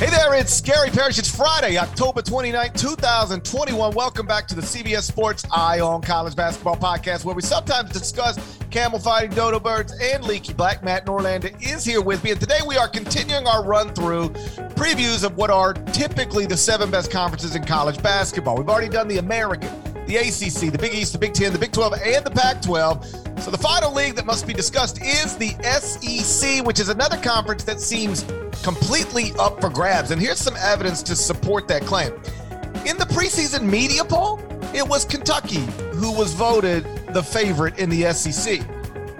Hey there, it's Gary Parrish. It's Friday, October 29, 2021. Welcome back to the CBS Sports Eye on College Basketball Podcast, where we sometimes discuss camel fighting, dodo birds, and leaky black. Matt Norlander is here with me, and today we are continuing our run through previews of what are typically the seven best conferences in college basketball. We've already done the American, the ACC, the Big East, the Big Ten, the Big 12, and the Pac 12. So the final league that must be discussed is the SEC, which is another conference that seems completely up for grabs. And here's some evidence to support that claim. In the preseason media poll, it was Kentucky who was voted the favorite in the SEC.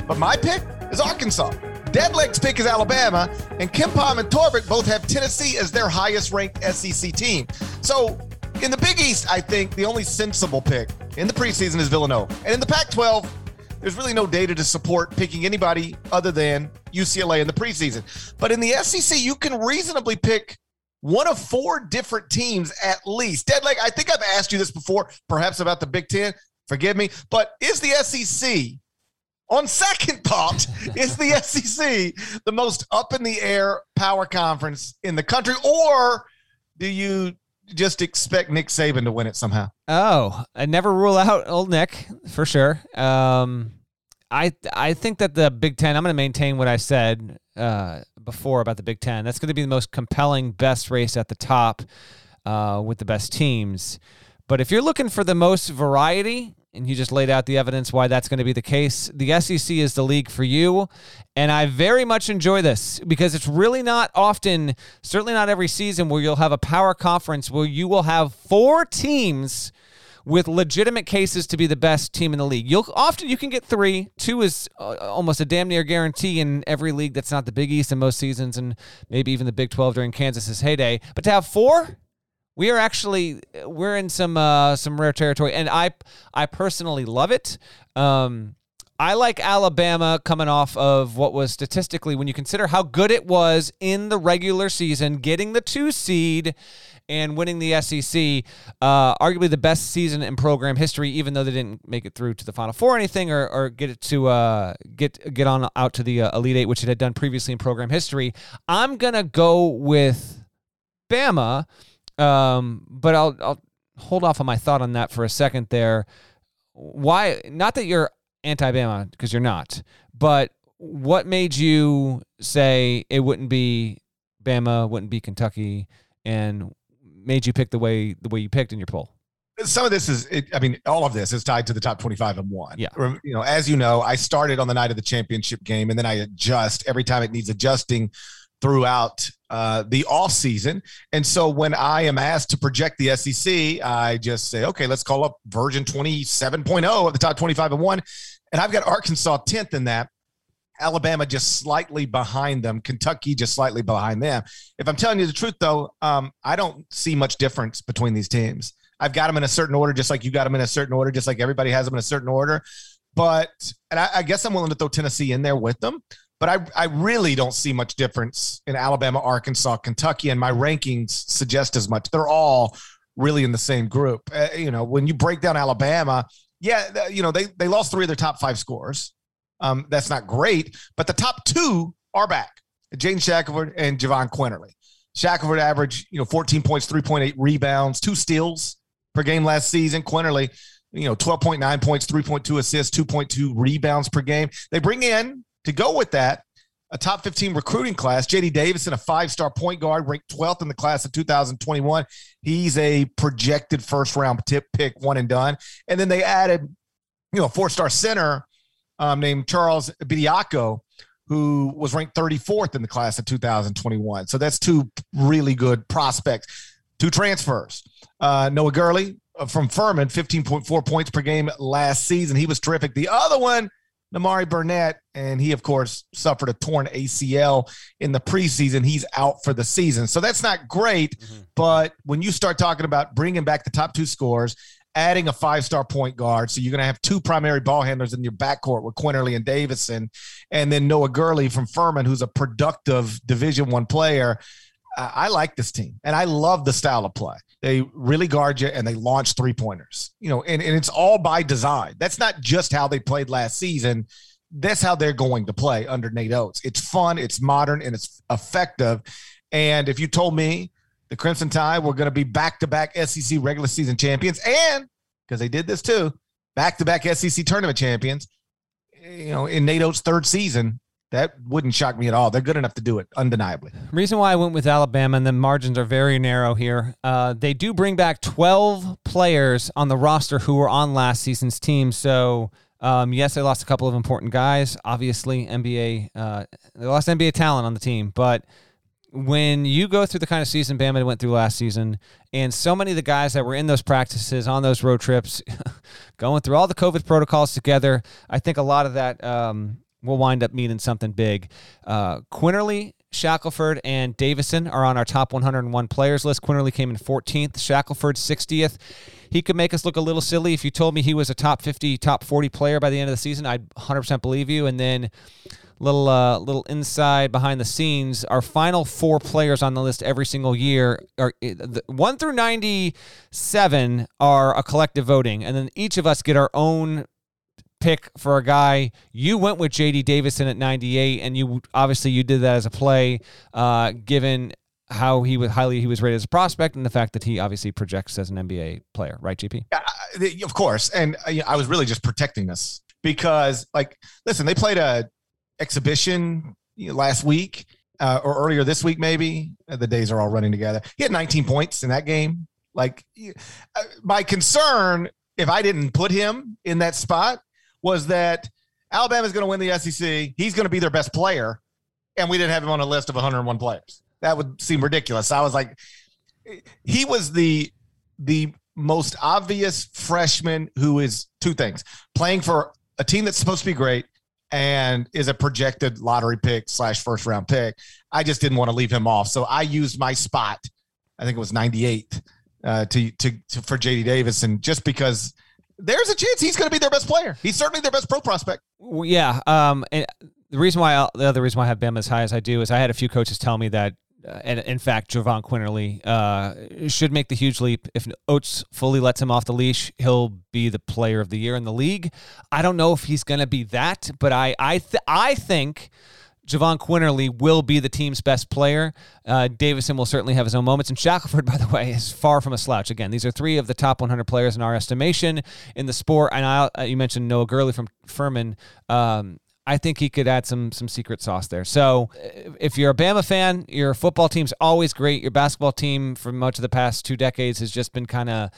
But my pick is Arkansas. Deadleg's pick is Alabama, and KenPom and Torvik both have Tennessee as their highest ranked SEC team. So in the Big East, I think the only sensible pick in the preseason is Villanova. And in the Pac 12, there's really no data to support picking anybody other than UCLA in the preseason. But in the SEC, you can reasonably pick one of four different teams at least. Deadleg, I think I've asked you this before, perhaps about the Big Ten. Forgive me, but is the SEC on second thought, is the SEC the most up in the air power conference in the country, or do you just expect Nick Saban to win it somehow? Oh, I never rule out old Nick for sure. Um, I I think that the Big Ten. I'm going to maintain what I said uh, before about the Big Ten. That's going to be the most compelling, best race at the top uh, with the best teams. But if you're looking for the most variety, and you just laid out the evidence why that's going to be the case. The SEC is the league for you. And I very much enjoy this because it's really not often, certainly not every season, where you'll have a power conference where you will have four teams with legitimate cases to be the best team in the league. You'll often you can get 3. 2 is uh, almost a damn near guarantee in every league that's not the Big East in most seasons and maybe even the Big 12 during Kansas's heyday. But to have 4 we are actually we're in some uh, some rare territory, and I I personally love it. Um, I like Alabama coming off of what was statistically, when you consider how good it was in the regular season, getting the two seed and winning the SEC, uh, arguably the best season in program history, even though they didn't make it through to the Final Four or anything, or, or get it to uh, get get on out to the uh, Elite Eight, which it had done previously in program history. I'm gonna go with Bama um, but I'll I'll hold off on my thought on that for a second there. Why? Not that you're anti-Bama because you're not, but what made you say it wouldn't be Bama, wouldn't be Kentucky, and made you pick the way the way you picked in your poll? some of this is it, i mean all of this is tied to the top 25 and one yeah you know as you know i started on the night of the championship game and then i adjust every time it needs adjusting throughout uh, the off season. And so when I am asked to project the SEC, I just say, okay, let's call up version 27.0 at the top 25 and one. And I've got Arkansas 10th in that. Alabama just slightly behind them, Kentucky just slightly behind them. If I'm telling you the truth, though, um, I don't see much difference between these teams. I've got them in a certain order, just like you got them in a certain order, just like everybody has them in a certain order. But, and I, I guess I'm willing to throw Tennessee in there with them. But I, I really don't see much difference in Alabama, Arkansas, Kentucky, and my rankings suggest as much. They're all really in the same group. Uh, you know, when you break down Alabama, yeah, you know they they lost three of their top five scores. Um, that's not great, but the top two are back: Jaden Shackelford and Jahvon Quinerly. Shackelford averaged you know 14 points, 3.8 rebounds, two steals per game last season. Quinerly, you know 12.9 points, 3.2 assists, 2.2 rebounds per game. They bring in to go with that, a top 15 recruiting class. JD Davison, a five star point guard, ranked 12th in the class of 2021. He's a projected first round tip pick, one and done. And then they added, you know, four star center um, named Charles Bediako, who was ranked 34th in the class of 2021. So that's two really good prospects. Two transfers. Uh, Noah Gurley uh, from Furman, 15.4 points per game last season. He was terrific. The other one, Nimari Burnett, and he, of course, suffered a torn ACL in the preseason. He's out for the season. So that's not great. Mm-hmm. But when you start talking about bringing back the top two scores, adding a five star point guard. So you're going to have two primary ball handlers in your backcourt with Quinerly and Davison, and then Noah Gurley from Furman, who's a productive Division One player. I like this team and I love the style of play. They really guard you and they launch three pointers, you know, and, and it's all by design. That's not just how they played last season. That's how they're going to play under Nate Oats. It's fun, it's modern, and it's effective. And if you told me the Crimson Tide were going to be back to back SEC regular season champions and because they did this too, back to back SEC tournament champions, you know, in Nate Oats' third season, that wouldn't shock me at all. They're good enough to do it, undeniably. Reason why I went with Alabama, and the margins are very narrow here. Uh, they do bring back 12 players on the roster who were on last season's team. So, um, yes, they lost a couple of important guys. Obviously, NBA, uh, they lost NBA talent on the team, but when you go through the kind of season Bama went through last season, and so many of the guys that were in those practices on those road trips, going through all the COVID protocols together, I think a lot of that um, will wind up meaning something big. Uh, Quinerly, Shackelford, and Davison are on our top 101 players list. Quinerly came in 14th, Shackelford 60th. He could make us look a little silly if you told me he was a top 50, top 40 player by the end of the season. I'd 100% believe you. And then little uh, little inside behind the scenes. Our final four players on the list every single year are one through ninety seven are a collective voting, and then each of us get our own pick for a guy. You went with J.D. Davison at ninety eight, and you obviously you did that as a play, uh, given how he was highly he was rated as a prospect and the fact that he obviously projects as an NBA player, right, GP? Yeah, of course. And uh, I was really just protecting this because, like, listen, they played a exhibition last week uh, or earlier this week, maybe. Uh, the days are all running together. He had 19 points in that game. Like, uh, my concern, if I didn't put him in that spot, was that Alabama's going to win the SEC. He's going to be their best player. And we didn't have him on a list of 101 players. That would seem ridiculous. I was like, he was the the most obvious freshman who is two things playing for a team that's supposed to be great and is a projected lottery pick slash first round pick. I just didn't want to leave him off, so I used my spot. I think it was 98 uh, to, to, to for JD Davison, just because there's a chance he's going to be their best player. He's certainly their best pro prospect. Well, yeah. Um, and the reason why I, the other reason why I have Bama as high as I do is I had a few coaches tell me that uh, and in fact, Jahvon Quinerly uh, should make the huge leap. If Oats fully lets him off the leash, he'll be the player of the year in the league. I don't know if he's going to be that, but I I th- I think Jahvon Quinerly will be the team's best player. Uh, Davison will certainly have his own moments. And Shackelford, by the way, is far from a slouch. Again, these are three of the top 100 players in our estimation in the sport. And I, uh, you mentioned Noah Gurley from Furman. Um, I think he could add some some secret sauce there. So if you're a Bama fan, your football team's always great. Your basketball team for much of the past two decades has just been kind of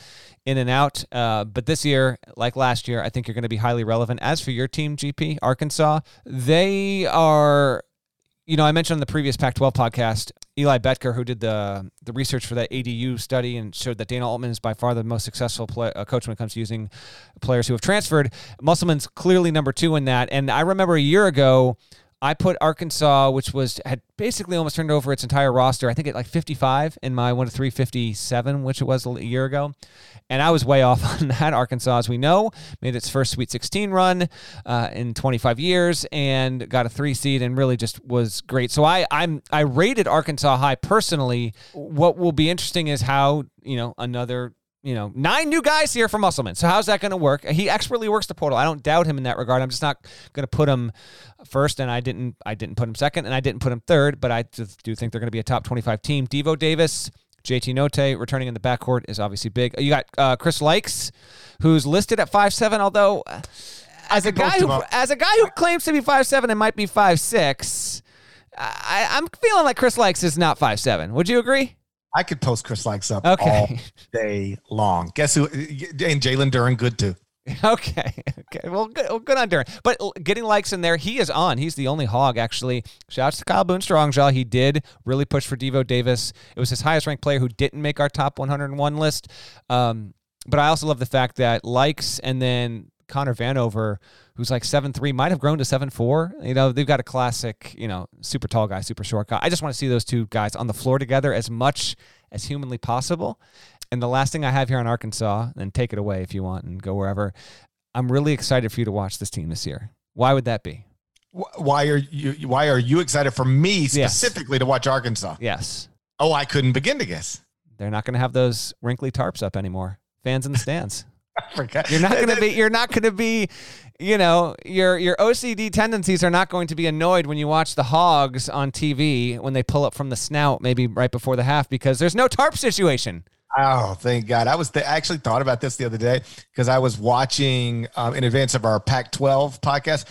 in and out. Uh, but this year, like last year, I think you're going to be highly relevant. As for your team, GP Arkansas, they are you know, I mentioned on the previous Pac-12 podcast, Eli Betker, who did the the research for that ADU study and showed that Dana Altman is by far the most successful play, uh, coach when it comes to using players who have transferred. Musselman's clearly number two in that. And I remember a year ago, I put Arkansas, which was had basically almost turned over its entire roster. I think at like 55 in my one to 357, which it was a year ago, and I was way off on that. Arkansas, as we know, made its first Sweet 16 run uh, in 25 years and got a three seed, and really just was great. So I I'm I rated Arkansas high personally. What will be interesting is how you know another you know, nine new guys here for Musselman. So how's that going to work? He expertly works the portal. I don't doubt him in that regard. I'm just not going to put him first, and I didn't. I didn't put him second, and I didn't put him third. But I do think they're going to be a top 25 team. Devo Davis, JT Notae returning in the backcourt is obviously big. You got uh, Chris Lykes, who's listed at five seven, although as a guy who as a guy who claims to be five seven and might be five six. I, I'm feeling like Chris Lykes is not five seven. Would you agree? I could post Chris Lykes up okay. all day long. Guess who? And Jalen Duran, good too. Okay. Okay. Well, good, well, good on Duran. But getting Lykes in there, he is on. He's the only hog, actually. Shouts to Kyle Boone Strongjaw. He did really push for Devo Davis. It was his highest ranked player who didn't make our top 101 list. Um, but I also love the fact that Lykes and then Connor Vanover, who's like seven three, might have grown to seven four. You know, they've got a classic, you know, super tall guy, super short guy. I just want to see those two guys on the floor together as much as humanly possible. And the last thing I have here on Arkansas, and take it away if you want and go wherever. I'm really excited for you to watch this team this year. Why would that be? Why are you why are you excited for me specifically yes. to watch Arkansas? Yes. Oh, I couldn't begin to guess. They're not going to have those wrinkly tarps up anymore. Fans in the stands. You're not going to be. You're not going to be. You know, your your OCD tendencies are not going to be annoyed when you watch the Hogs on TV when they pull up from the snout, maybe right before the half, because there's no tarp situation. Oh, thank God! I was th- I actually thought about this the other day because I was watching um, in advance of our Pac-12 podcast.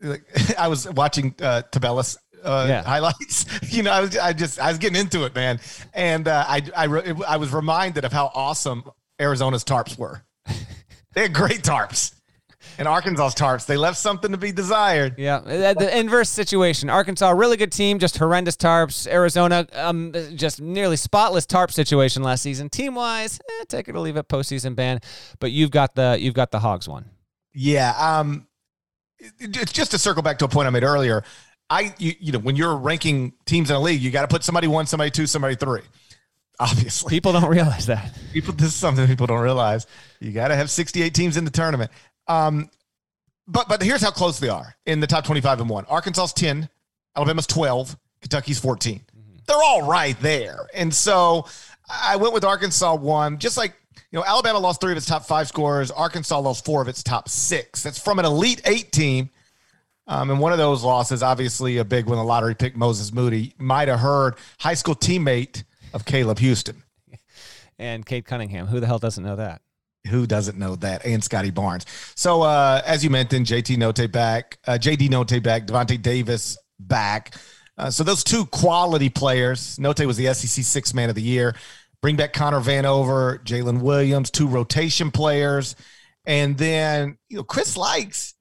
I was watching uh, Tubelis uh, yeah. highlights. You know, I was I just I was getting into it, man, and uh, I I I was reminded of how awesome Arizona's tarps were. They had great tarps. And Arkansas's tarps, they left something to be desired. Yeah, the inverse situation. Arkansas, really good team, just horrendous tarps. Arizona, um, just nearly spotless tarp situation last season. Team wise, eh, take it or leave it, postseason ban. But you've got the you've got the Hogs one. Yeah. Um, it's just to circle back to a point I made earlier, I you, you know when you're ranking teams in a league, you got to put somebody one, somebody two, somebody three obviously. People don't realize that. People, this is something people don't realize. You got to have 68 teams in the tournament. Um, but but here's how close they are in the top 25 and one. Arkansas's 10, Alabama's 12, Kentucky's 14. Mm-hmm. They're all right there. And so I went with Arkansas one, just like you know, Alabama lost three of its top five scorers. Arkansas lost four of its top six. That's from an Elite Eight team. Um, and one of those losses, obviously a big one, the lottery pick Moses Moody might have heard high school teammate of Caleb Houston. And Cade Cunningham. Who the hell doesn't know that? Who doesn't know that? And Scottie Barnes. So, uh, as you mentioned, JT Notae back, uh, JD Notae back, Davonte Davis back. Uh, so, those two quality players, Notae was the SEC six man of the year. Bring back Connor Vanover, Jaylin Williams, two rotation players. And then, you know, Chris Lykes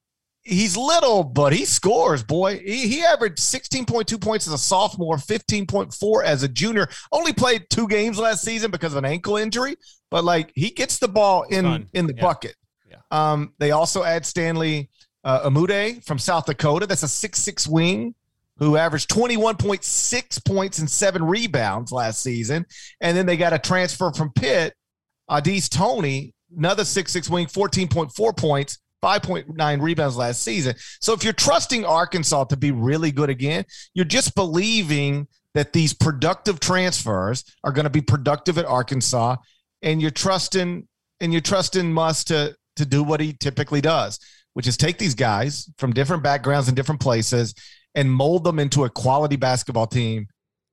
he's little, but he scores, boy. He, he averaged 16.2 points as a sophomore, 15.4 as a junior. Only played two games last season because of an ankle injury, but like he gets the ball in in the yeah. bucket. Yeah. Um, they also add Stanley uh, Umude from South Dakota. That's a six-six wing who averaged 21.6 points and seven rebounds last season. And then they got a transfer from Pitt, Au'Diese Toney, another six-six wing, 14.4 points 5.9 rebounds last season. So if you're trusting Arkansas to be really good again, you're just believing that these productive transfers are going to be productive at Arkansas and you're trusting and you're trusting Muss to to do what he typically does, which is take these guys from different backgrounds and different places and mold them into a quality basketball team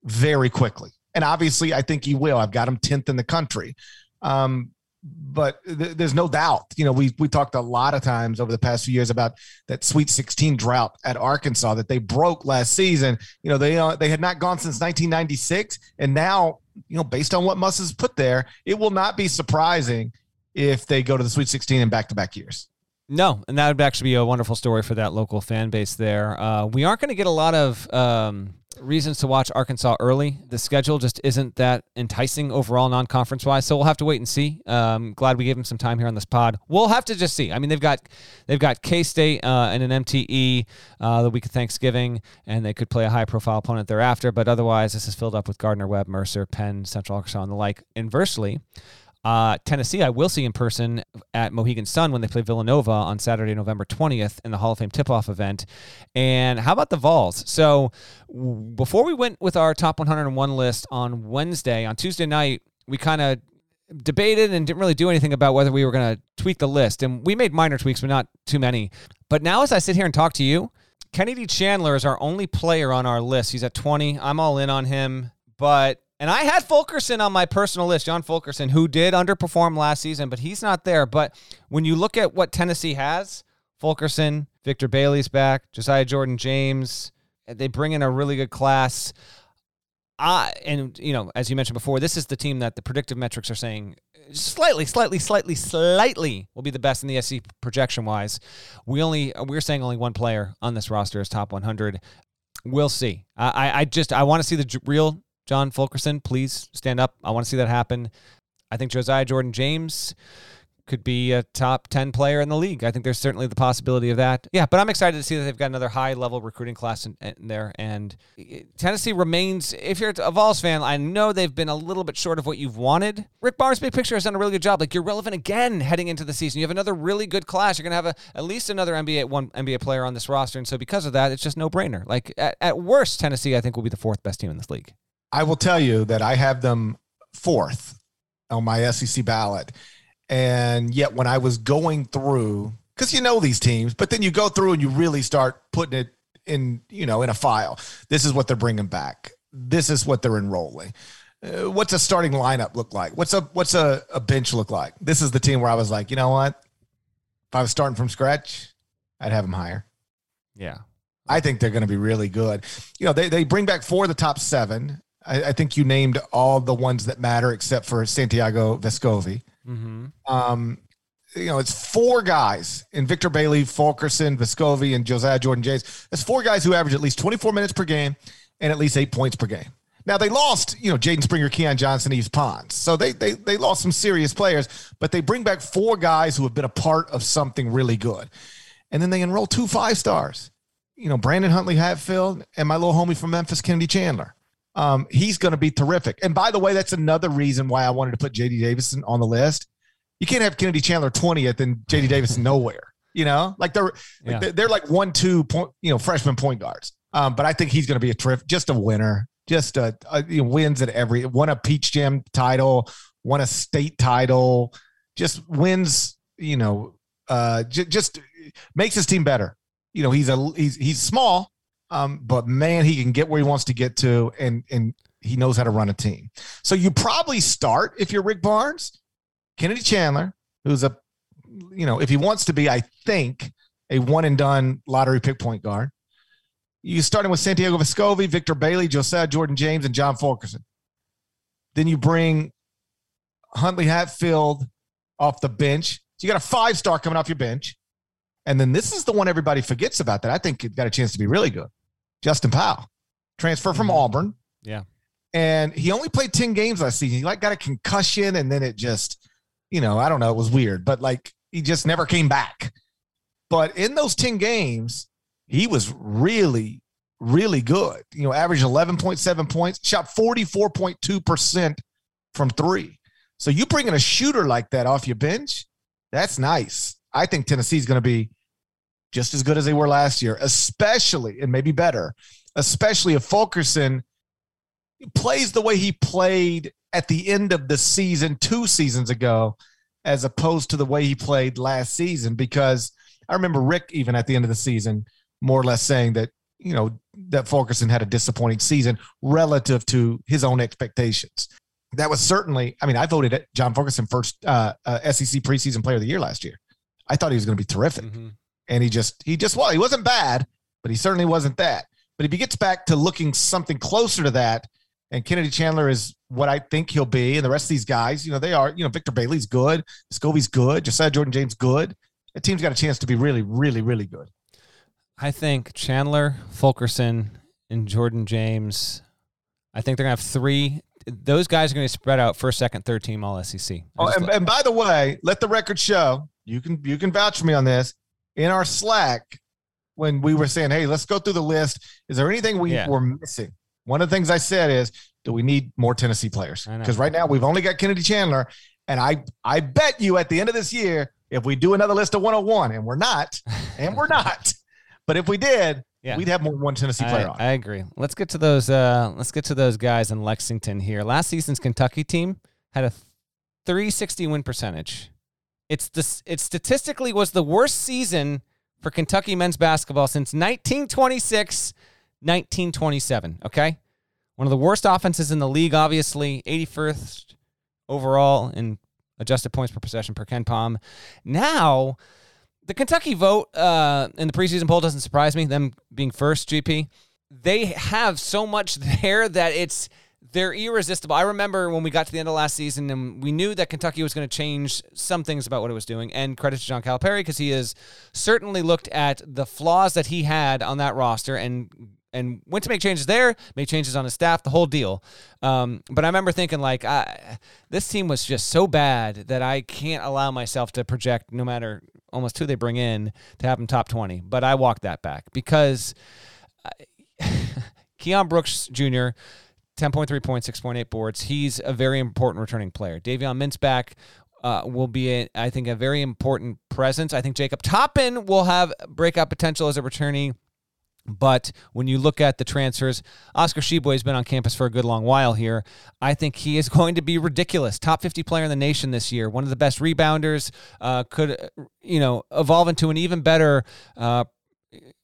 very quickly. And obviously, I think he will. I've got him 10th in the country. Um, but th- there's no doubt. You know, we we talked a lot of times over the past few years about that Sweet 16 drought at Arkansas that they broke last season. You know, they uh, they had not gone since 1996, and now you know, based on what Muss has put there, it will not be surprising if they go to the Sweet 16 in back to back years. No, and that would actually be a wonderful story for that local fan base there. Uh, we aren't going to get a lot of um, reasons to watch Arkansas early. The schedule just isn't that enticing overall, non conference wise. So we'll have to wait and see. Um, glad we gave them some time here on this pod. We'll have to just see. I mean, they've got they've got K State uh, and an MTE uh, the week of Thanksgiving, and they could play a high profile opponent thereafter. But otherwise, this is filled up with Gardner Webb, Mercer, Penn, Central Arkansas, and the like. Inversely, uh, Tennessee, I will see in person at Mohegan Sun when they play Villanova on Saturday, November 20th in the Hall of Fame tip off event. And how about the Vols? So, w- before we went with our top 101 list on Wednesday, on Tuesday night, we kind of debated and didn't really do anything about whether we were going to tweak the list. And we made minor tweaks, but not too many. But now, as I sit here and talk to you, Kennedy Chandler is our only player on our list. He's at 20. I'm all in on him. But and I had Fulkerson on my personal list, John Fulkerson, who did underperform last season, but he's not there. But when you look at what Tennessee has, Fulkerson, Victor Bailey's back, Josiah Jordan James, eh, they bring in a really good class. I and you know, as you mentioned before, this is the team that the predictive metrics are saying slightly, slightly, slightly, slightly will be the best in the SC projection wise. We only we're saying only one player on this roster is top 100. We'll see. I I just I want to see the real John Fulkerson. Please stand up. I want to see that happen. I think Josiah Jordan James could be a top 10 player in the league. I think there's certainly the possibility of that. Yeah, but I'm excited to see that they've got another high level recruiting class in, in there. And eh, Tennessee remains, if you're a Vols fan, I know they've been a little bit short of what you've wanted. Rick Barnes' big picture has done a really good job. Like you're relevant again heading into the season. You have another really good class. You're going to have a, at least another NBA, one NBA player on this roster. And so because of that, it's just no brainer. Like at, at worst, Tennessee, I think, will be the fourth best team in this league. I will tell you that I have them fourth on my SEC ballot. And yet, when I was going through, because you know these teams, but then you go through and you really start putting it in, you know, in a file. This is what they're bringing back. This is what they're enrolling. Uh, what's a starting lineup look like? What's a what's a, a bench look like? This is the team where I was like, you know what? If I was starting from scratch, I'd have them higher. Yeah. I think they're going to be really good. You know, they, they bring back four of the top seven. I, I think you named all the ones that matter except for Santiago Vescovi. Mm-hmm. Um, you know, it's four guys in Victor Bailey, Fulkerson, Vescovi, and Josiah Jordan James. It's four guys who average at least 24 minutes per game and at least eight points per game. Now they lost, you know, Jaden Springer, Keon Johnson, Yves Pons. So they they they lost some serious players, but they bring back four guys who have been a part of something really good. And then they enroll two five stars. You know, Brandon Huntley Hatfield and my little homie from Memphis, Kennedy Chandler um, he's going to be terrific. And by the way, that's another reason why I wanted to put JD Davison on the list. You can't have Kennedy Chandler 20th and JD Davison nowhere. You know, like they're yeah. like they're like one, two point, you know, freshman point guards. Um, but I think he's going to be a terrific, just a winner, just a, a you know, wins at every won a Peach Jam title, won a state title, just wins. You know, uh, j- just makes his team better. You know, he's a he's he's small, um, but man, he can get where he wants to get to, and and he knows how to run a team. So you probably start if you're Rick Barnes, Kennedy Chandler, who's a, you know, if he wants to be, I think a one and done lottery pick point guard. You starting with Santiago Vescovi, Victor Bailey, Josiah Jordan James, and John Fulkerson. Then you bring Huntley Hatfield off the bench. So you got a five star coming off your bench. And then this is the one everybody forgets about that I think it got a chance to be really good. Justin Powell, transfer from mm-hmm. Auburn. Yeah. And he only played 10 games last season. He like got a concussion and then it just, you know, I don't know, it was weird, but like he just never came back. But in those 10 games, he was really, really good. You know, averaged 11.7 points, shot 44.2% from three. So you bring in a shooter like that off your bench, that's nice. I think Tennessee's going to be just as good as they were last year, especially and maybe better, especially if Fulkerson plays the way he played at the end of the season two seasons ago, as opposed to the way he played last season. Because I remember Rick, even at the end of the season, more or less saying that, you know, that Fulkerson had a disappointing season relative to his own expectations. That was certainly, I mean, I voted John Fulkerson first uh, uh, SEC preseason player of the year last year. I thought he was going to be terrific. Mm-hmm and he just he just well he wasn't bad, but he certainly wasn't that. But if he gets back to looking something closer to that, and Kennedy Chandler is what I think he'll be, and the rest of these guys, you know, they are, you know, Victor Bailey's good, Scobie's good, Josiah Jordan James good. The team's got a chance to be really, really, really good. I think Chandler, Fulkerson, and Jordan James. I think they're gonna have three. Those guys are gonna be spread out first, second, third team All SEC. Oh, and, and by the way, let the record show you can you can vouch for me on this in our Slack when we were saying, "Hey, let's go through the list. Is there anything we yeah. were missing?" One of the things I said is, "Do we need more Tennessee players?" Because right now we've only got Kennedy Chandler, and I I bet you at the end of this year, if we do another list of 101, and we're not, and we're not, but if we did, yeah. we'd have more one Tennessee player I, on. I agree. Let's get to those. Uh, let's get to those guys in Lexington here. Last season's Kentucky team had a 360 win percentage. It's the it statistically was the worst season for Kentucky men's basketball since 1926, 1927. Okay, one of the worst offenses in the league, obviously 81st overall in adjusted points per possession per KenPom. Now, the Kentucky vote uh, in the preseason poll doesn't surprise me. Them being first, GP, they have so much there that it's they're irresistible. I remember when we got to the end of last season and we knew that Kentucky was going to change some things about what it was doing. And credit to John Calipari because he has certainly looked at the flaws that he had on that roster and and went to make changes there, made changes on his staff, the whole deal. Um, but I remember thinking like, I, this team was just so bad that I can't allow myself to project, no matter almost who they bring in, to have them top twenty. But I walked that back because uh, Keion Brooks Jr. 10.3 points, 6.8 boards. He's a very important returning player. Davion Mintz uh, will be, a, I think, a very important presence. I think Jacob Toppin will have breakout potential as a returning. But when you look at the transfers, Oscar Tshiebwe has been on campus for a good long while here. I think he is going to be ridiculous. Top 50 player in the nation this year. One of the best rebounders. Uh, could, you know, evolve into an even better uh,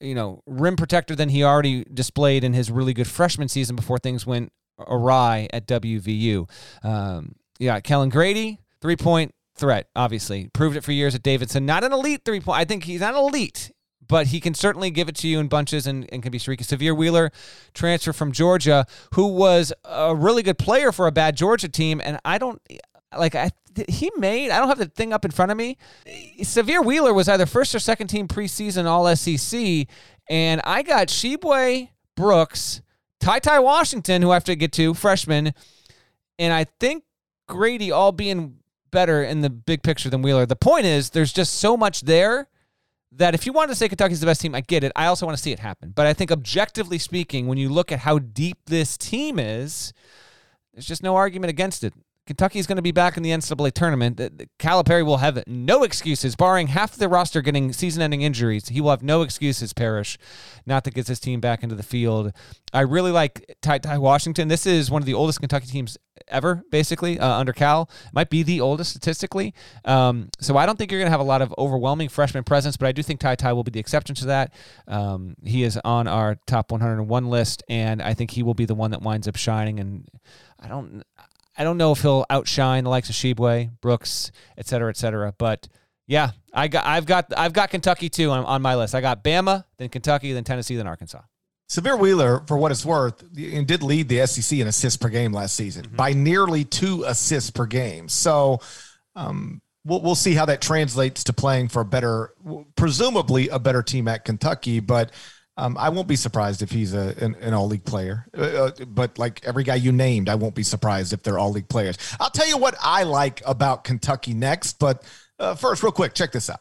you know, rim protector than he already displayed in his really good freshman season before things went awry at WVU. Um, yeah, Kellan Grady, three point threat, obviously. Proved it for years at Davidson. Not an elite three point. I think he's not elite, but he can certainly give it to you in bunches and, and can be streaky. Sahvir Wheeler, transfer from Georgia, who was a really good player for a bad Georgia team. And I don't like I he made I don't have the thing up in front of me. Sahvir Wheeler was either first or second team preseason all SEC, and I got Tshiebwe Brooks Ty Ty Washington, who I have to get to, freshman, and I think Grady all being better in the big picture than Wheeler. The point is, there's just so much there that if you want to say Kentucky's the best team, I get it. I also want to see it happen. But I think objectively speaking, when you look at how deep this team is, there's just no argument against it. Kentucky is going to be back in the NCAA tournament. Calipari will have no excuses, barring half the roster getting season-ending injuries. He will have no excuses, Parrish, not to get his team back into the field. I really like Ty Ty Washington. This is one of the oldest Kentucky teams ever, basically uh, under Cal. Might be the oldest statistically. Um, so I don't think you're going to have a lot of overwhelming freshman presence, but I do think Ty Ty will be the exception to that. Um, he is on our top 101 list, and I think he will be the one that winds up shining. And I don't. I don't know if he'll outshine the likes of Tshiebwe, Brooks, et cetera, et cetera. But yeah, I got, I've got, I've got Kentucky too on, on my list. I got Bama, then Kentucky, then Tennessee, then Arkansas. Sahvir Wheeler, for what it's worth, and did lead the SEC in assists per game last season mm-hmm. by nearly two assists per game. So um, we'll, we'll see how that translates to playing for a better, presumably a better team at Kentucky. But um, I won't be surprised if he's a, an, an all league player. Uh, uh, but like every guy you named, I won't be surprised if they're all league players. I'll tell you what I like about Kentucky next. But uh, first, real quick, check this out.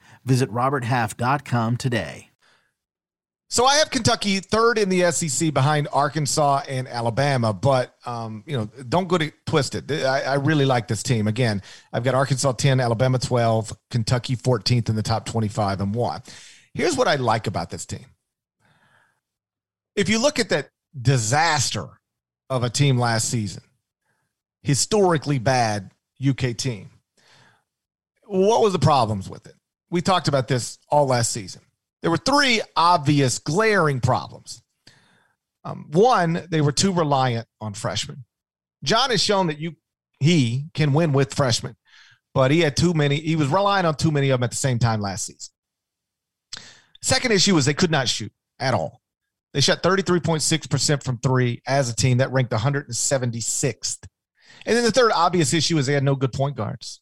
Visit RobertHalf.com today. So I have Kentucky third in the SEC behind Arkansas and Alabama, but um, you know, don't go to twisted. I, I really like this team. Again, I've got Arkansas 10, Alabama 12, Kentucky 14th in the top 25 and one. Here's what I like about this team. If you look at that disaster of a team last season, historically bad UK team, what was the problems with it? We talked about this all last season. There were three obvious, glaring problems. Um, one, they were too reliant on freshmen. John has shown that you he can win with freshmen, but he had too many. He was relying on too many of them at the same time last season. Second issue was they could not shoot at all. They shot 33.6% from three as a team that ranked 176th. And then the third obvious issue is they had no good point guards.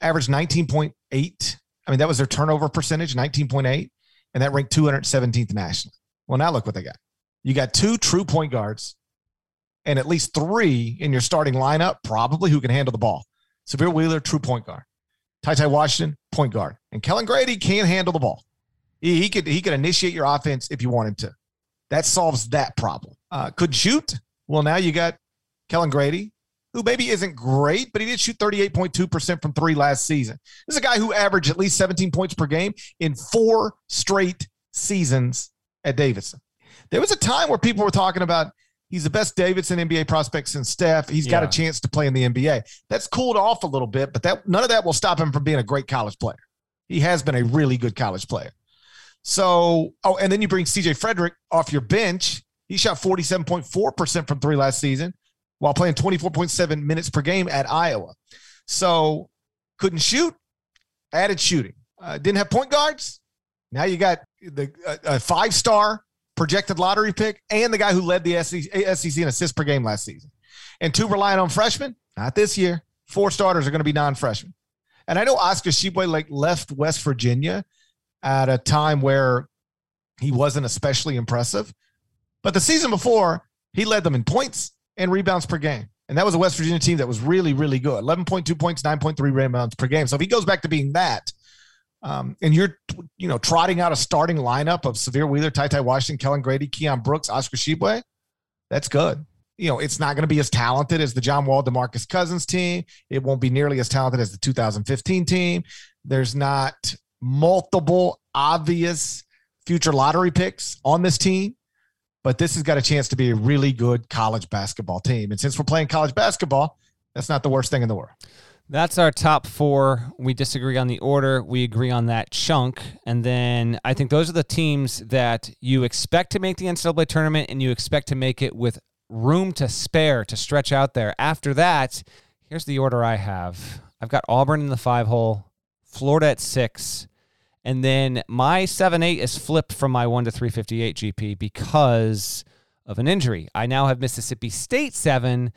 Averaged 19.8 I mean, that was their turnover percentage, 19.8, and that ranked 217th nationally. Well, now look what they got. You got two true point guards and at least three in your starting lineup, probably who can handle the ball. Sahvir Wheeler, true point guard. Ty Ty Washington, point guard. And Kellan Grady can handle the ball. He, he, could he could initiate your offense if you want him to. That solves that problem. Uh, could shoot. Well, now you got Kellan Grady, who maybe isn't great, but he did shoot 38.2% from three last season. This is a guy who averaged at least 17 points per game in four straight seasons at Davidson. There was a time where people were talking about he's the best Davidson NBA prospect since Steph. He's got yeah. a chance to play in the NBA. That's cooled off a little bit, but that none of that will stop him from being a great college player. He has been a really good college player. So, oh, and then you bring CJ Frederick off your bench. He shot 47.4% from three last season while playing 24.7 minutes per game at Iowa. So, couldn't shoot, added shooting. Uh, didn't have point guards. Now you got the a five star projected lottery pick and the guy who led the SEC, in assists per game last season. And two relying on freshmen, not this year. Four starters are going to be non freshmen. And I know Oscar Tshiebwe like left West Virginia at a time where he wasn't especially impressive. But the season before, he led them in points and rebounds per game. And that was a West Virginia team that was really, really good 11.2 points, 9.3 rebounds per game. So if he goes back to being that, um, and you're, you know, trotting out a starting lineup of Sahvir Wheeler, Ty Ty Washington, Kellan Grady, Keion Brooks, Oscar Tshiebwe, that's good. You know, it's not going to be as talented as the John Wall, DeMarcus Cousins team. It won't be nearly as talented as the 2015 team. There's not multiple obvious future lottery picks on this team, but this has got a chance to be a really good college basketball team. And since we're playing college basketball, that's not the worst thing in the world. That's our top four. We disagree on the order. We agree on that chunk. And then I think those are the teams that you expect to make the NCAA tournament and you expect to make it with room to spare to stretch out there. After that, here's the order I have I've got Auburn in the five hole, Florida at six. And then my 7 8 is flipped from my 1 to 358 GP because of an injury. I now have Mississippi State 7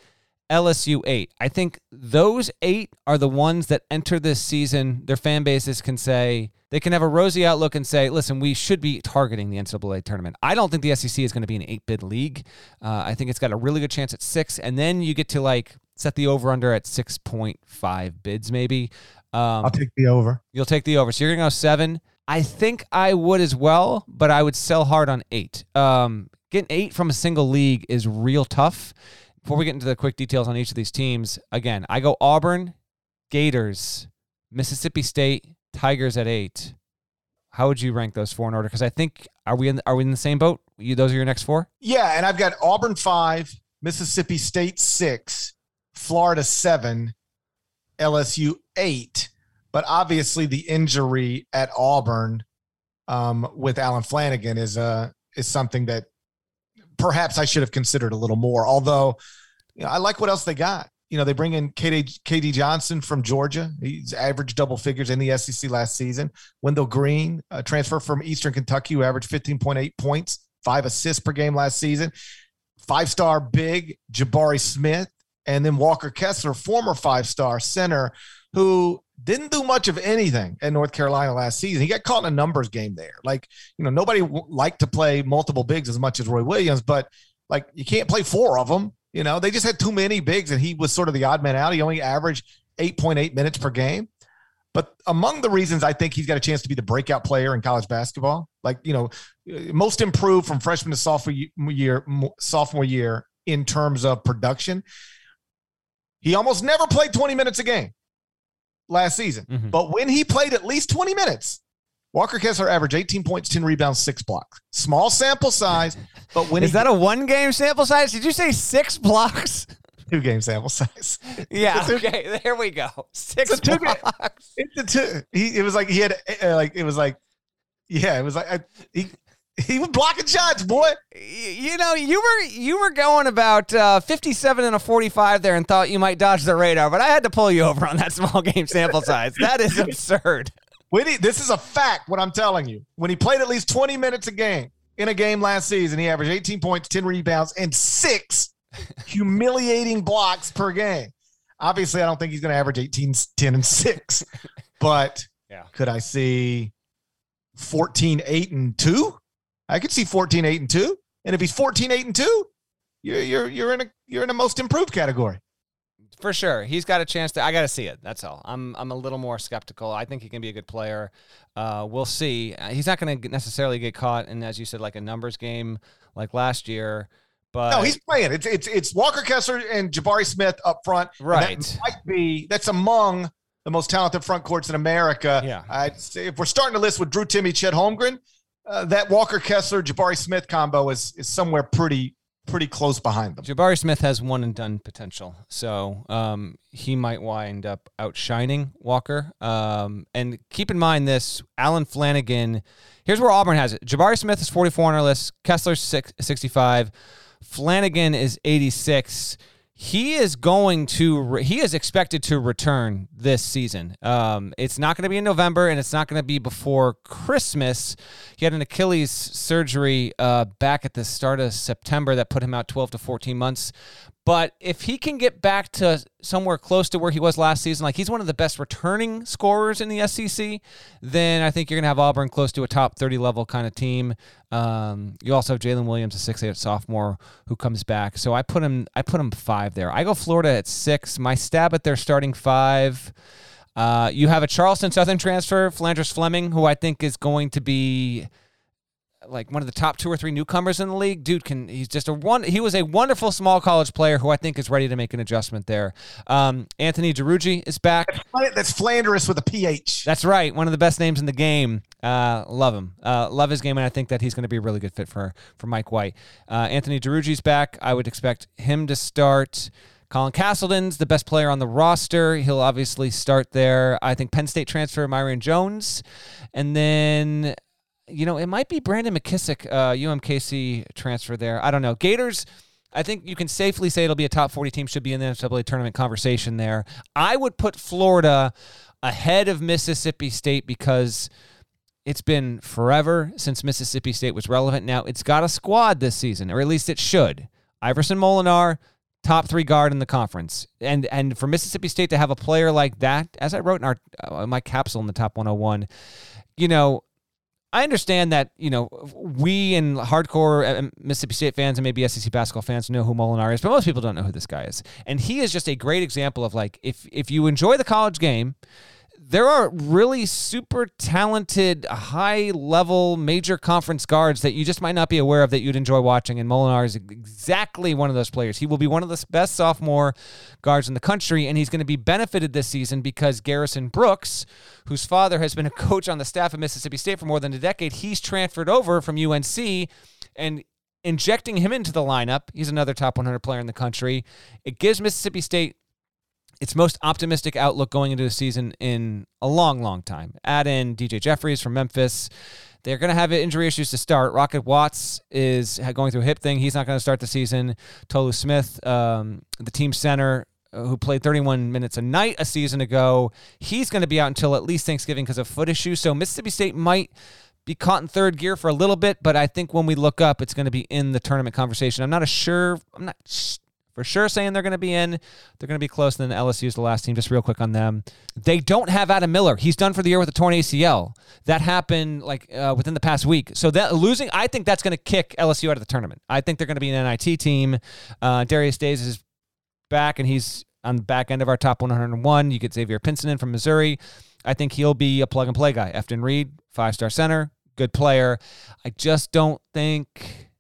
LSU eight. I think those eight are the ones that enter this season. Their fan bases can say, they can have a rosy outlook and say, listen, we should be targeting the NCAA tournament. I don't think the SEC is going to be an eight bid league. Uh, I think it's got a really good chance at six. And then you get to like set the over under at 6.5 bids, maybe. Um, I'll take the over. You'll take the over. So you're going to go seven. I think I would as well, but I would sell hard on eight. Um, getting eight from a single league is real tough. Before we get into the quick details on each of these teams, again, I go Auburn, Gators, Mississippi State, Tigers at eight. How would you rank those four in order? Because I think are we in the, are we in the same boat? You, those are your next four. Yeah, and I've got Auburn five, Mississippi State six, Florida seven, LSU eight. But obviously, the injury at Auburn um, with Allen Flanigan is a uh, is something that perhaps I should have considered a little more. Although, you know, I like what else they got. You know, they bring in KD, KD Johnson from Georgia. He's averaged double figures in the SEC last season. Wendell Green, a transfer from Eastern Kentucky, who averaged 15.8 points, five assists per game last season. Five star big Jabari Smith, and then Walker Kessler, former five star center, who didn't do much of anything at North Carolina last season. He got caught in a numbers game there. Like, you know, nobody liked to play multiple bigs as much as Roy Williams, but like you can't play four of them. You know, they just had too many bigs and he was sort of the odd man out. He only averaged 8.8 minutes per game. But among the reasons I think he's got a chance to be the breakout player in college basketball, like, you know, uh, most improved from freshman to sophomore year, sophomore year in terms of production. He almost never played 20 minutes a game last season. Mm-hmm. But when he played at least 20 minutes, Walker Kessler averaged 18 points, 10 rebounds, six blocks. Small sample size, but when is that a one game sample size? Did you say six blocks? Two game sample size. Yeah. okay. There we go. Six it's blocks. It's a two. He, it was like he had uh, like it was like yeah. It was like I, he he was blocking shots, boy. You know, you were you were going about uh, 57 and a 45 there and thought you might dodge the radar, but I had to pull you over on that small game sample size. That is absurd. He, this is a fact, what I'm telling you. When he played at least 20 minutes a game in a game last season, he averaged 18 points, 10 rebounds, and six humiliating blocks per game. Obviously, I don't think he's going to average 18, 10, and 6. But yeah. could I see 14, 8, and 2? I could see 14, 8, and 2. And if he's 14, 8, and 2, you're you're you're in a you're in a most improved category. For sure, he's got a chance to. I got to see it. That's all. I'm I'm a little more skeptical. I think he can be a good player. Uh, we'll see. Uh, he's not going to necessarily get caught in, as you said, like a numbers game like last year. But no, he's playing. It's it's it's Walker Kessler and Jabari Smith up front. Right. That might be that's among the most talented front courts in America. Yeah. I'd say if we're starting to list with Drew Timme, Chet Holmgren, uh, that Walker Kessler Jabari Smith combo is is somewhere pretty pretty close behind them. Jabari Smith has one and done potential, so um, he might wind up outshining Walker. Um, and keep in mind this: Allen Flanigan. Here's where Auburn has it. Jabari Smith is 44 on our list. Kessler's 65. Flanigan is 86 he is going to re- he is expected to return this season. Um, it's not going to be in november and it's not going to be before christmas. He had an achilles surgery uh, back at the start of september that put him out 12 to 14 months but if he can get back to somewhere close to where he was last season, like he's one of the best returning scorers in the SEC, then I think you're going to have Auburn close to a top 30 level kind of team. Um, you also have Jaylin Williams, a six-eight sophomore who comes back. So I put him, I put him five there. I go Florida at six. My stab at their starting five. Uh, you have a Charleston Southern transfer, Phlandrous Fleming, who I think is going to be like one of the top two or three newcomers in the league. Dude can he's just a one. He was a wonderful small college player who I think is ready to make an adjustment there. Um, Anthony Duruji is back. That's Flanders with a PH. That's right. One of the best names in the game. Uh, love him. Uh, love his game, and I think that he's going to be a really good fit for for Mike White. Uh, Anthony Duruji's back. I would expect him to start. Colin Castleton's the best player on the roster. He'll obviously start there. I think Penn State transfer Myreon Jones. And then you know, it might be Brandon McKissic, uh, UMKC transfer there. I don't know. Gators, I think you can safely say it'll be a top 40 team, should be in the NCAA tournament conversation there. I would put Florida ahead of Mississippi State because it's been forever since Mississippi State was relevant. Now, it's got a squad this season, or at least it should. Iverson Molinar, top three guard in the conference. And and for Mississippi State to have a player like that, as I wrote in our uh, my capsule in the top 101, you know, I understand that you know we and hardcore uh, Mississippi State fans and maybe SEC basketball fans know who Molinar is, but most people don't know who this guy is. And he is just a great example of like if if you enjoy the college game, there are really super talented, high level major conference guards that you just might not be aware of that you'd enjoy watching. And Molinar is exactly one of those players. He will be one of the best sophomore guards in the country, and he's going to be benefited this season because Garrison Brooks, whose father has been a coach on the staff of Mississippi State for more than a decade, he's transferred over from UNC and injecting him into the lineup. He's another top 100 player in the country. It gives Mississippi State its most optimistic outlook going into the season in a long, long time. Add in DJ Jeffries from Memphis. They're going to have injury issues to start. Rocket Watts is going through a hip thing. He's not going to start the season. Tolu Smith, um, the team center, uh, who played 31 minutes a night a season ago, he's going to be out until at least Thanksgiving because of foot issues. So Mississippi State might be caught in third gear for a little bit, but I think when we look up, it's going to be in the tournament conversation. I'm not sure. I'm not for sure saying they're going to be in. They're going to be close. And then LSU is the last team. Just real quick on them. They don't have Adam Miller. He's done for the year with a torn ACL. That happened like uh, within the past week. So that losing, I think that's going to kick LSU out of the tournament. I think they're going to be an NIT team. Uh, Darius Days is back, and he's on the back end of our top 101. You get Xavier Pinson in from Missouri. I think he'll be a plug and play guy. Efton Reid, five star center, good player. I just don't think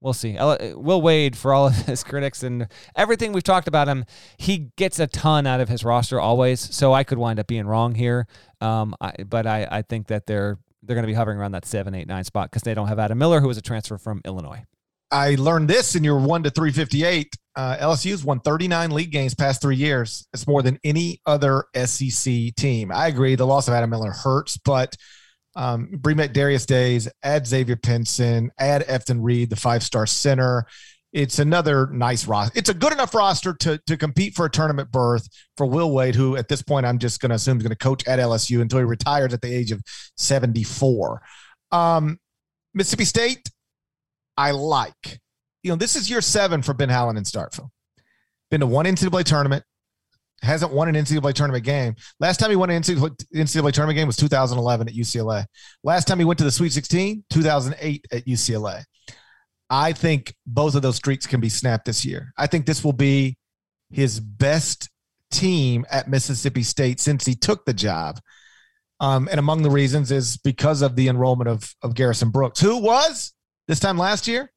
We'll see. Will Wade, for all of his critics and everything we've talked about him, he gets a ton out of his roster always. So I could wind up being wrong here. Um, I, but I, I think that they're they're going to be hovering around that seven, eight, nine spot because they don't have Adam Miller, who was a transfer from Illinois. I learned this in your one to three fifty eight. Uh, LSU's won 39 league games past three years. It's more than any other SEC team. I agree. The loss of Adam Miller hurts, but um, bring back Darius Days, add Xavier Pinson, add Efton Reid, the five star center. It's another nice roster. It's a good enough roster to to compete for a tournament berth for Will Wade, who at this point I'm just going to assume is going to coach at LSU until he retires at the age of 74. Um, Mississippi State, I like. You know, this is year seven for Ben Howland in Starkville. Been to one NCAA tournament, hasn't won an NCAA tournament game. Last time he won an NCAA, tournament game was 2011 at UCLA. Last time he went to the Sweet 16, 2008 at UCLA. I think both of those streaks can be snapped this year. I think this will be his best team at Mississippi State since he took the job. Um, and among the reasons is because of the enrollment of, of Garrison Brooks, who was this time last year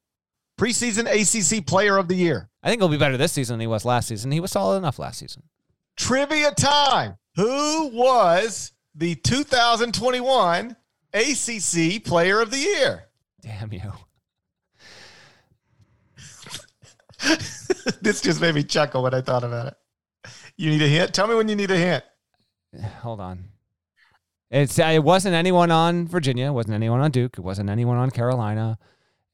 preseason ACC Player of the Year. I think he'll be better this season than he was last season. He was solid enough last season. Trivia time. Who was the 2021 ACC Player of the Year? Damn you. this just made me chuckle when I thought about it. You need a hint? Tell me when you need a hint. Hold on. It's it wasn't anyone on Virginia. It wasn't anyone on Duke. It wasn't anyone on Carolina.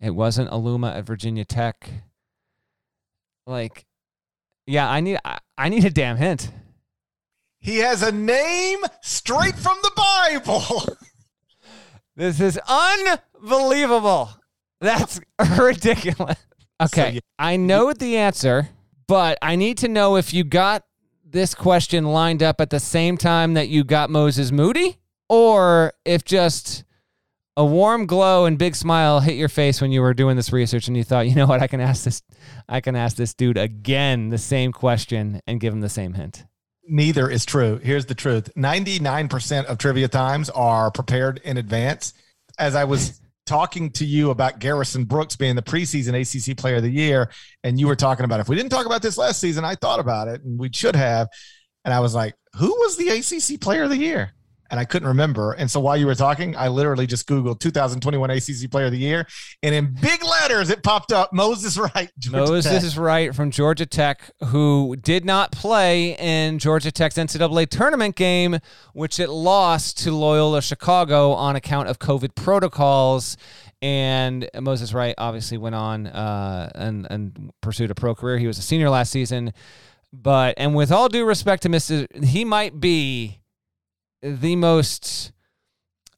It wasn't Aluma at Virginia Tech. Like, yeah, I need I, I need a damn hint. He has a name straight from the Bible. This is unbelievable. That's ridiculous. Okay, So, yeah. I know the answer, but I need to know if you got this question lined up at the same time that you got Moses Moody, or if just a warm glow and big smile hit your face when you were doing this research and you thought, you know what, I can ask this, I can ask this dude again the same question and give him the same hint. Neither is true. Here's the truth 99% of trivia times are prepared in advance. As I was talking to you about Garrison Brooks being the preseason ACC player of the year, and you were talking about if we didn't talk about this last season, I thought about it and we should have. And I was like, who was the ACC player of the year? And I couldn't remember. And so while you were talking, I literally just Googled 2021 ACC player of the year. And in big letters, it popped up Moses Wright. Georgia Moses Tech. Wright from Georgia Tech, who did not play in Georgia Tech's NCAA tournament game, which it lost to Loyola Chicago on account of COVID protocols. And Moses Wright obviously went on uh, and, and pursued a pro career. He was a senior last season. But, and with all due respect to Mr., he might be the most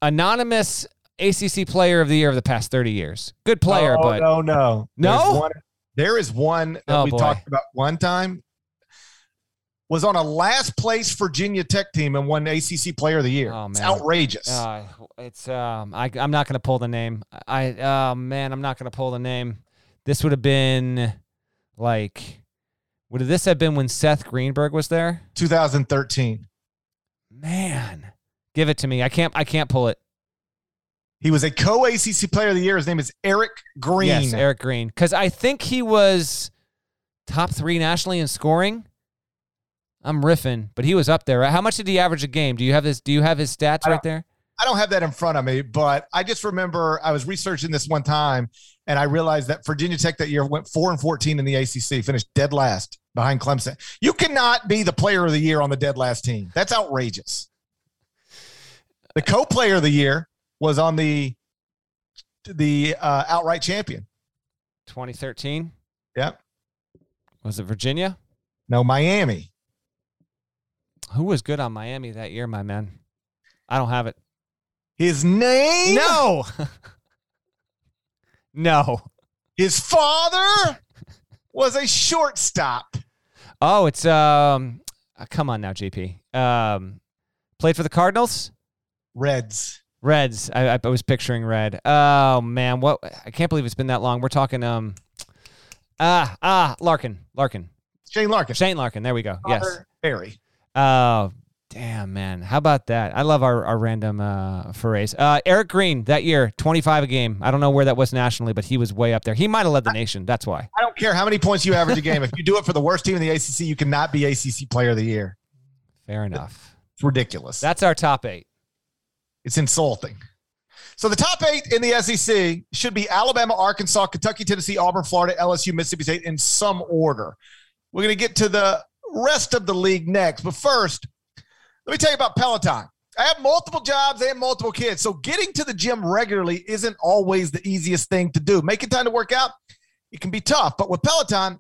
anonymous ACC player of the year of the past 30 years. Good player, Oh, but no, no, No? There's one- there is one that Oh, we boy. talked about one time. Was on a last place Virginia Tech team and won ACC Player of the Year. Oh, It's outrageous. Uh, it's um, I, I'm not gonna pull the name. I oh man, I'm not gonna pull the name. This would have been like, would this have been when Seth Greenberg was there? 2013. Man, give it to me. I can't. I can't pull it. He was a co ACC Player of the Year. His name is Erick Green. Yes, Erick Green, because I think he was top three nationally in scoring. I'm riffing, but he was up there. Right? How much did he average a game? Do you have this? Do you have his stats right there? I don't have that in front of me, but I just remember I was researching this one time and I realized that Virginia Tech that year went 4 and 14 in the ACC, finished dead last behind Clemson. You cannot be the player of the year on the dead last team. That's outrageous. The co-player of the year was on the the uh, outright champion. 2013 Yep. was it Virginia? No, Miami. Who was good on Miami that year, my man? I don't have it. His name, No. no. his father was a shortstop. Oh, it's um uh, come on now, JP. Um played for the Cardinals? Reds. Reds. I, I was picturing red. Oh man, what I can't believe it's been that long. We're talking um ah ah Larkin. Larkin. Shane Larkin. Shane Larkin. There we go. Yes. Barry. Oh, damn, man. How about that? I love our, our random uh, forays. Uh, Erick Green that year, 25 a game. I don't know where that was nationally, but he was way up there. He might have led the nation. That's why. I don't care how many points you average a game. if you do it for the worst team in the ACC, you cannot be ACC Player of the Year. Fair enough. It's ridiculous. That's our top eight. it's insulting. So the top eight in the SEC should be Alabama, Arkansas, Kentucky, Tennessee, Auburn, Florida, LSU, Mississippi State in some order. We're going to get to the rest of the league next. But first, let me tell you about Peloton. I have multiple jobs and multiple kids. So getting to the gym regularly isn't always the easiest thing to do. Making time to work out, it can be tough. But with Peloton,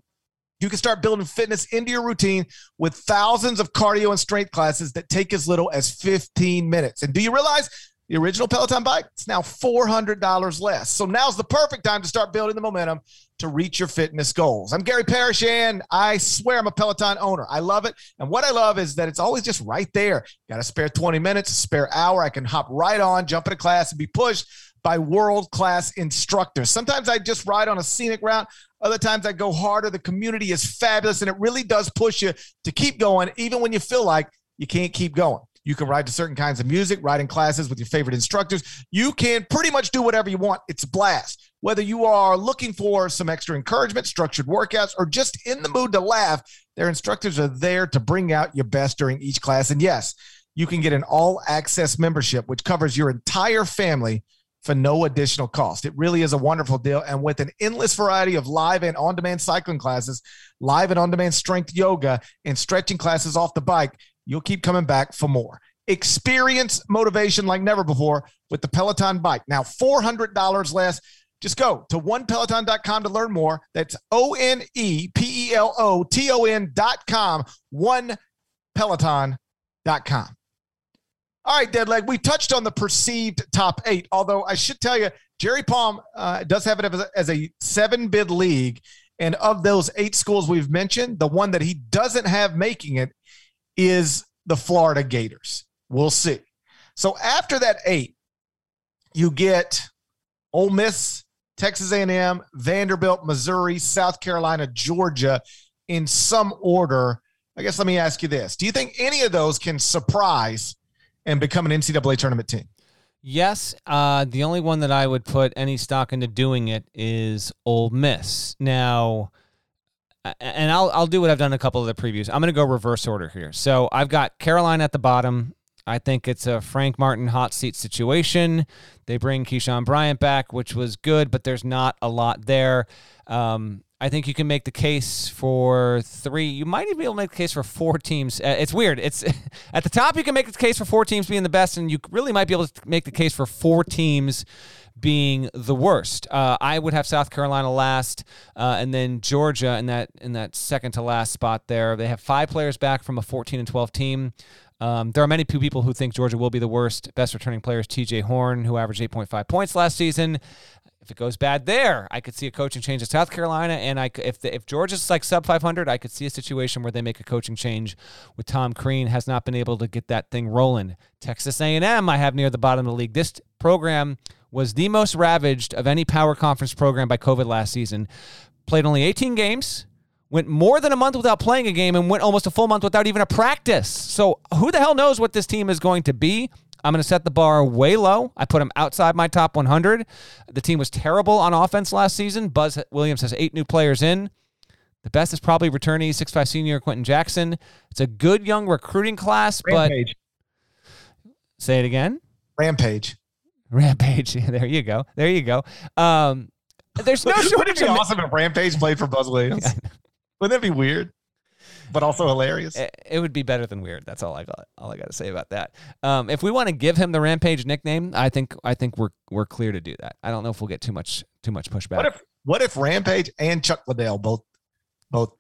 you can start building fitness into your routine with thousands of cardio and strength classes that take as little as 15 minutes. And do you realize the original Peloton bike? It's now $400 less. So now's the perfect time to start building the momentum to reach your fitness goals. I'm Gary Parrish, and I swear I'm a Peloton owner. I love it. And what I love is that it's always just right there. Got a spare 20 minutes, a spare hour. I can hop right on, jump into class, and be pushed by world class instructors. Sometimes I just ride on a scenic route. Other times I go harder. The community is fabulous and it really does push you to keep going, even when you feel like you can't keep going. You can ride to certain kinds of music, riding classes with your favorite instructors. You can pretty much do whatever you want. It's a blast. Whether you are looking for some extra encouragement, structured workouts, or just in the mood to laugh, their instructors are there to bring out your best during each class. And yes, you can get an all access membership, which covers your entire family for no additional cost. It really is a wonderful deal. And with an endless variety of live and on demand cycling classes, live and on demand strength yoga, and stretching classes off the bike, you'll keep coming back for more. Experience motivation like never before with the Peloton bike. Now, $400 less. Just go to onepeloton.com to learn more. That's O N E P E L O T O N.com, onepeloton.com. All right, Deadleg, we touched on the perceived top eight, although I should tell you, Jerry Palm uh, does have it as a, as a seven bid league. And of those eight schools we've mentioned, the one that he doesn't have making it is the Florida Gators. We'll see. So after that eight, you get Ole Miss, Texas A&M, Vanderbilt, Missouri, South Carolina, Georgia in some order. I guess let me ask you this. Do you think any of those can surprise and become an NCAA tournament team? Yes. Uh, the only one that I would put any stock into doing it is Ole Miss. Now, and I'll I'll do what I've done a couple of the previews. I'm going to go reverse order here. So I've got Carolina at the bottom. I think it's a Frank Martin hot seat situation. They bring Keyshawn Bryant back, which was good, but there's not a lot there. Um, I think you can make the case for three. You might even be able to make the case for four teams. Uh, it's weird. It's at the top. You can make the case for four teams being the best, and you really might be able to make the case for four teams being the worst. Uh, I would have South Carolina last, uh, and then Georgia in that in that second to last spot there. They have five players back from a 14 and 12 team. Um, there are many people who think Georgia will be the worst. Best returning player is PJ Horne, who averaged 8.5 points last season. If it goes bad there, I could see a coaching change at South Carolina, and I if the, if Georgia's like sub 500, I could see a situation where they make a coaching change with Tom Crean has not been able to get that thing rolling. Texas A&M, I have near the bottom of the league. This program was the most ravaged of any power conference program by COVID last season. Played only 18 games, went more than a month without playing a game and went almost a full month without even a practice. So who the hell knows what this team is going to be? I'm going to set the bar way low. I put them outside my top 100. The team was terrible on offense last season. Buzz Williams has eight new players in. The best is probably returnee 6'5 senior Quenton Jackson. It's a good young recruiting class, Rampage. but say it again. Rampage. Rampage. there you go. There you go. Um, there's no shortage. Wouldn't it be awesome if Rampage played for Buzz Williams? Wouldn't that be weird? But also hilarious. It, it, would be better than weird. That's all I got. All I got to say about that. Um, if we want to give him the Rampage nickname, I think I think we're we're clear to do that. I don't know if we'll get too much too much pushback. What if what if Rampage and Chuck Liddell both both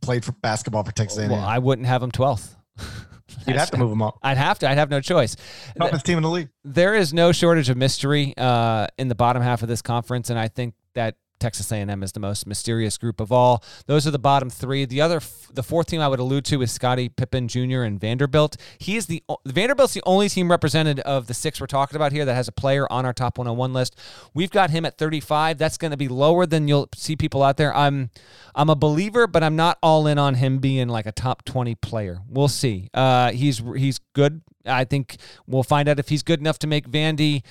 played for basketball for Texas A&M? Well, I wouldn't have him twelfth. You'd have to move them up. I'd have to. I'd have no choice. Toughest team in the league. There is no shortage of mystery uh, in the bottom half of this conference, and I think that Texas A&M is the most mysterious group of all. Those are the bottom three. The other, the fourth team I would allude to is Scottie Pippen Jr. and Vanderbilt. He is the Vanderbilt's the only team represented of the six we're talking about here that has a player on our top 101 list. We've got him at 35. That's going to be lower than you'll see people out there. I'm, I'm a believer, but I'm not all in on him being like a top 20 player. We'll see. Uh, he's he's good. I think we'll find out if he's good enough to make Vandy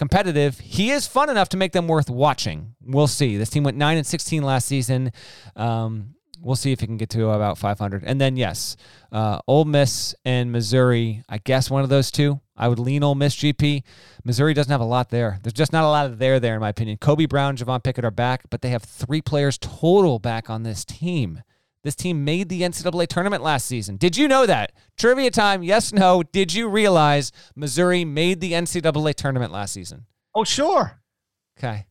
competitive. He is fun enough to make them worth watching. We'll see. This team went 9 and 16 last season. Um, we'll see if he can get to about 500. And then, yes, uh, Ole Miss and Missouri. I guess one of those two. I would lean Ole Miss GP. Missouri doesn't have a lot there. There's just not a lot of there there, in my opinion. Kobe Brown, Javon Pickett are back, but they have three players total back on this team. This team made the NCAA tournament last season. Did you know that? Trivia time, yes, no. Did you realize Missouri made the NCAA tournament last season? Oh, sure. Okay.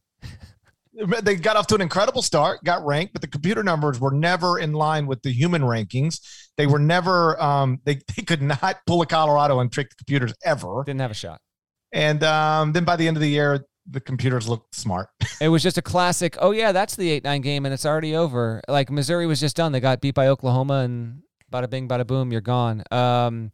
they got off to an incredible start, got ranked, but the computer numbers were never in line with the human rankings. They were never, um, they, they could not pull a Colorado and trick the computers ever. Didn't have a shot. And um, then by the end of the year, the computers look smart. it was just a classic. Oh yeah, that's the eight nine game, and it's already over. Like Missouri was just done. They got beat by Oklahoma, and bada bing, bada boom, you're gone. Um,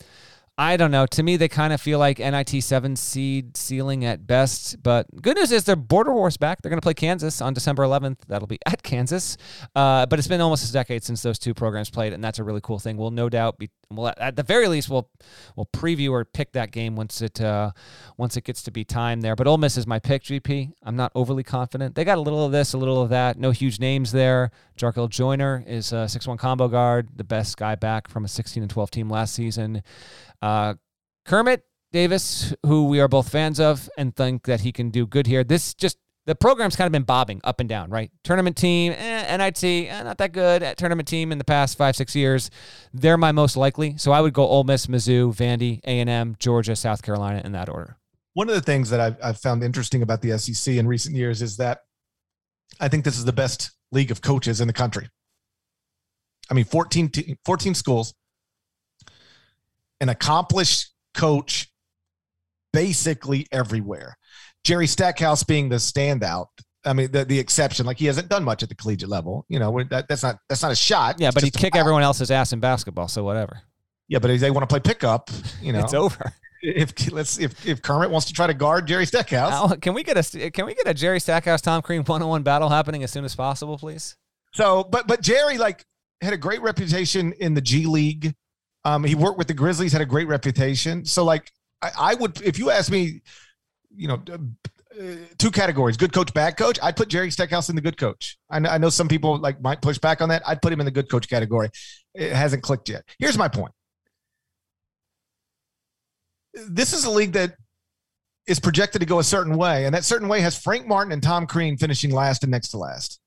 I don't know. To me, they kind of feel like NIT seven seed ceiling at best. But good news is they're Border War's back. They're going to play Kansas on December 11th. That'll be at Kansas. Uh, but it's been almost a decade since those two programs played, and that's a really cool thing. We'll no doubt be. Well, at the very least, we'll we'll preview or pick that game once it uh, once it gets to be time there. But Ole Miss is my pick. GP. I'm not overly confident. They got a little of this, a little of that. No huge names there. Jarkel Joiner is a six one combo guard, the best guy back from a 16 and 12 team last season. Uh, Kermit Davis, who we are both fans of and think that he can do good here. This just the program's kind of been bobbing up and down, right? Tournament team, eh, NIT, eh, not that good. At tournament team in the past five, six years, they're my most likely. So I would go Ole Miss, Mizzou, Vandy, A and M, Georgia, South Carolina in that order. One of the things that I've, I've found interesting about the SEC in recent years is that I think this is the best league of coaches in the country. I mean, 14, 14 schools, an accomplished coach basically everywhere. Jerry Stackhouse being the standout. I mean, the, the exception, like he hasn't done much at the collegiate level. You know, that, that's not that's not a shot. Yeah, but he'd kick everyone else's ass in basketball, so whatever. Yeah, but if they want to play pickup, you know, it's over. If let's if, if Kermit wants to try to guard Jerry Stackhouse, can we get a can we get a Jerry Stackhouse Tom Crean one on one battle happening as soon as possible, please? So, but but Jerry like had a great reputation in the G League. Um, he worked with the Grizzlies, had a great reputation. So, like, I, I would, if you ask me, you know, uh, two categories: good coach, bad coach. I'd put Jerry Stackhouse in the good coach. I know, I know some people like might push back on that. I'd put him in the good coach category. It hasn't clicked yet. Here's my point. This is a league that is projected to go a certain way, and that certain way has Frank Martin and Tom Crean finishing last and next to last.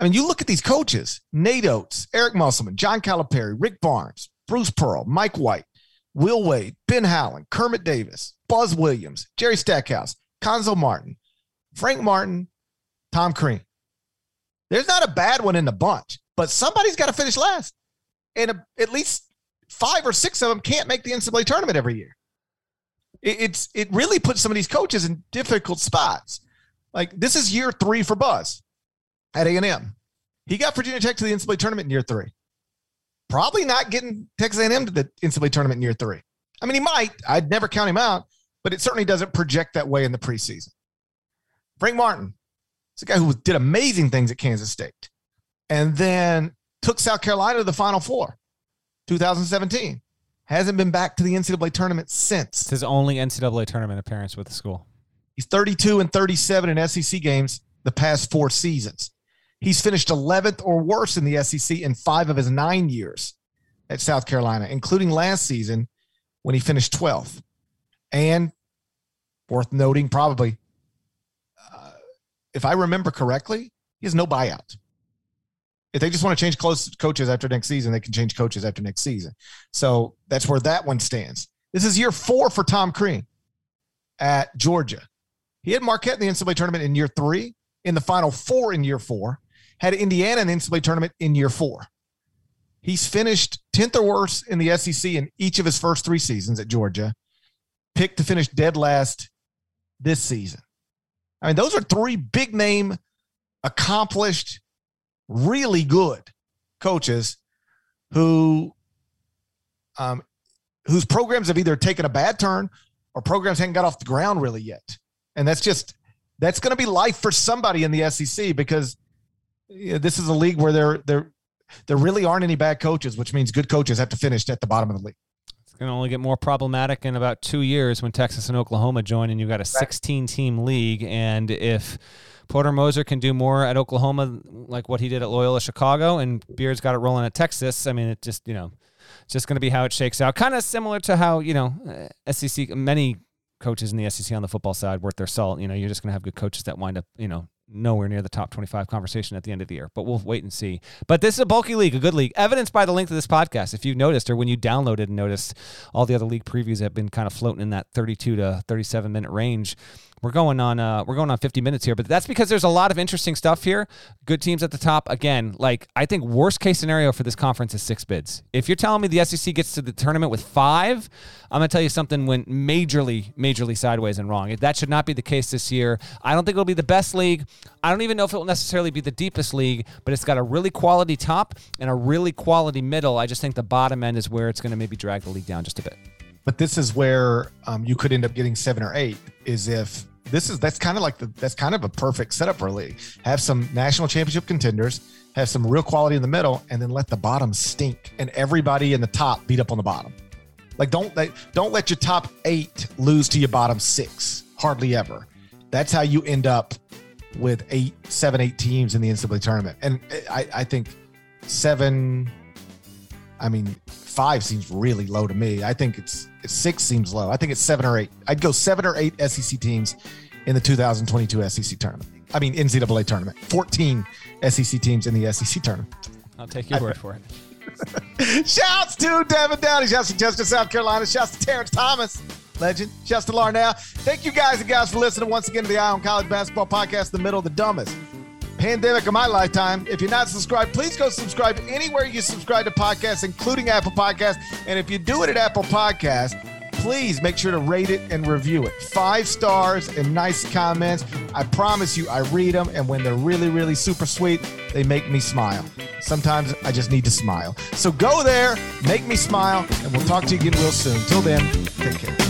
I mean, you look at these coaches Nate Oats, Eric Musselman, John Calipari, Rick Barnes, Bruce Pearl, Mike White, Will Wade, Ben Howland, Kermit Davis, Buzz Williams, Jerry Stackhouse, Cuonzo Martin, Frank Martin, Tom Crean. There's not a bad one in the bunch, but somebody's got to finish last. And a, at least five or six of them can't make the NCAA tournament every year. It, it's it really puts some of these coaches in difficult spots. Like this is year three for Buzz at A&M. He got Virginia Tech to the NCAA tournament in year three. Probably not getting Texas A&M to the NCAA tournament in year three. I mean, he might. I'd never count him out, but it certainly doesn't project that way in the preseason. Frank Martin is a guy who did amazing things at Kansas State and then took South Carolina to the Final Four, 2017. Hasn't been back to the NCAA tournament since. It's his only NCAA tournament appearance with the school. He's 32 and 37 in SEC games the past four seasons. He's finished 11th or worse in the SEC in five of his nine years at South Carolina, including last season when he finished 12th. And worth noting, probably, uh, if I remember correctly, he has no buyout. If they just want to change coaches after next season, they can change coaches after next season. So that's where that one stands. This is year four for Tom Crean at Georgia. He had Marquette in the NCAA tournament in year three, in the final four in year four, had Indiana in the NCAA tournament in year four. He's finished 10th or worse in the SEC in each of his first three seasons at Georgia, picked to finish dead last this season. I mean, those are three big name, accomplished, really good coaches who um, whose programs have either taken a bad turn or programs haven't got off the ground really yet. And that's just that's going to be life for somebody in the SEC because you know, this is a league where there there there really aren't any bad coaches, which means good coaches have to finish at the bottom of the league. It's going to only get more problematic in about two years when Texas and Oklahoma join, and you've got a 16 team league. And if Porter Moser can do more at Oklahoma, like what he did at Loyola Chicago, and Beard's got it rolling at Texas, I mean, it just you know, it's just going to be how it shakes out. Kind of similar to how you know uh, SEC many coaches in the SEC on the football side worth their salt. You know, you're just going to have good coaches that wind up, you know, nowhere near the top 25 conversation at the end of the year. But we'll wait and see. But this is a bulky league, a good league, evidenced by the length of this podcast. If you noticed, or when you downloaded and noticed, all the other league previews have been kind of floating in that 32 to 37 minute range. We're going on uh, we're going on 50 minutes here, but that's because there's a lot of interesting stuff here. Good teams at the top. Again, like I think worst case scenario for this conference is six bids. If you're telling me the SEC gets to the tournament with five, I'm gonna tell you something went majorly, majorly sideways and wrong. That should not be the case this year. I don't think it'll be the best league. I don't even know if it will necessarily be the deepest league, but it's got a really quality top and a really quality middle. I just think the bottom end is where it's going to maybe drag the league down just a bit. But this is where um, you could end up getting seven or eight. Is if this is that's kind of like the that's kind of a perfect setup for a league. Have some national championship contenders, have some real quality in the middle, and then let the bottom stink and everybody in the top beat up on the bottom. Like don't let don't let your top eight lose to your bottom six. Hardly ever. That's how you end up with eight, seven, eight teams in the NCAA tournament. And I, I think seven. I mean, five seems really low to me. I think it's, six seems low. I think it's seven or eight. I'd go seven or eight SEC teams in the 2022 SEC tournament. I mean, NCAA tournament. 14 SEC teams in the SEC tournament. I'll take your word for it. Shouts to Devin Downey. Shouts to Chester, South Carolina. Shouts to Terrence Thomas legend. Shouts to Larnell. Thank you guys and gals for listening once again to the Eye on College Basketball Podcast, the middle of the dumbest pandemic of my lifetime. If you're not subscribed, please go subscribe anywhere you subscribe to podcasts, including Apple Podcasts. And if you do it at Apple Podcasts, please make sure to rate it and review it. Five stars and nice comments. I promise you, I read them. And when they're really, really super sweet, they make me smile. Sometimes I just need to smile. So go there, make me smile, and we'll talk to you again real soon. Till then, take care.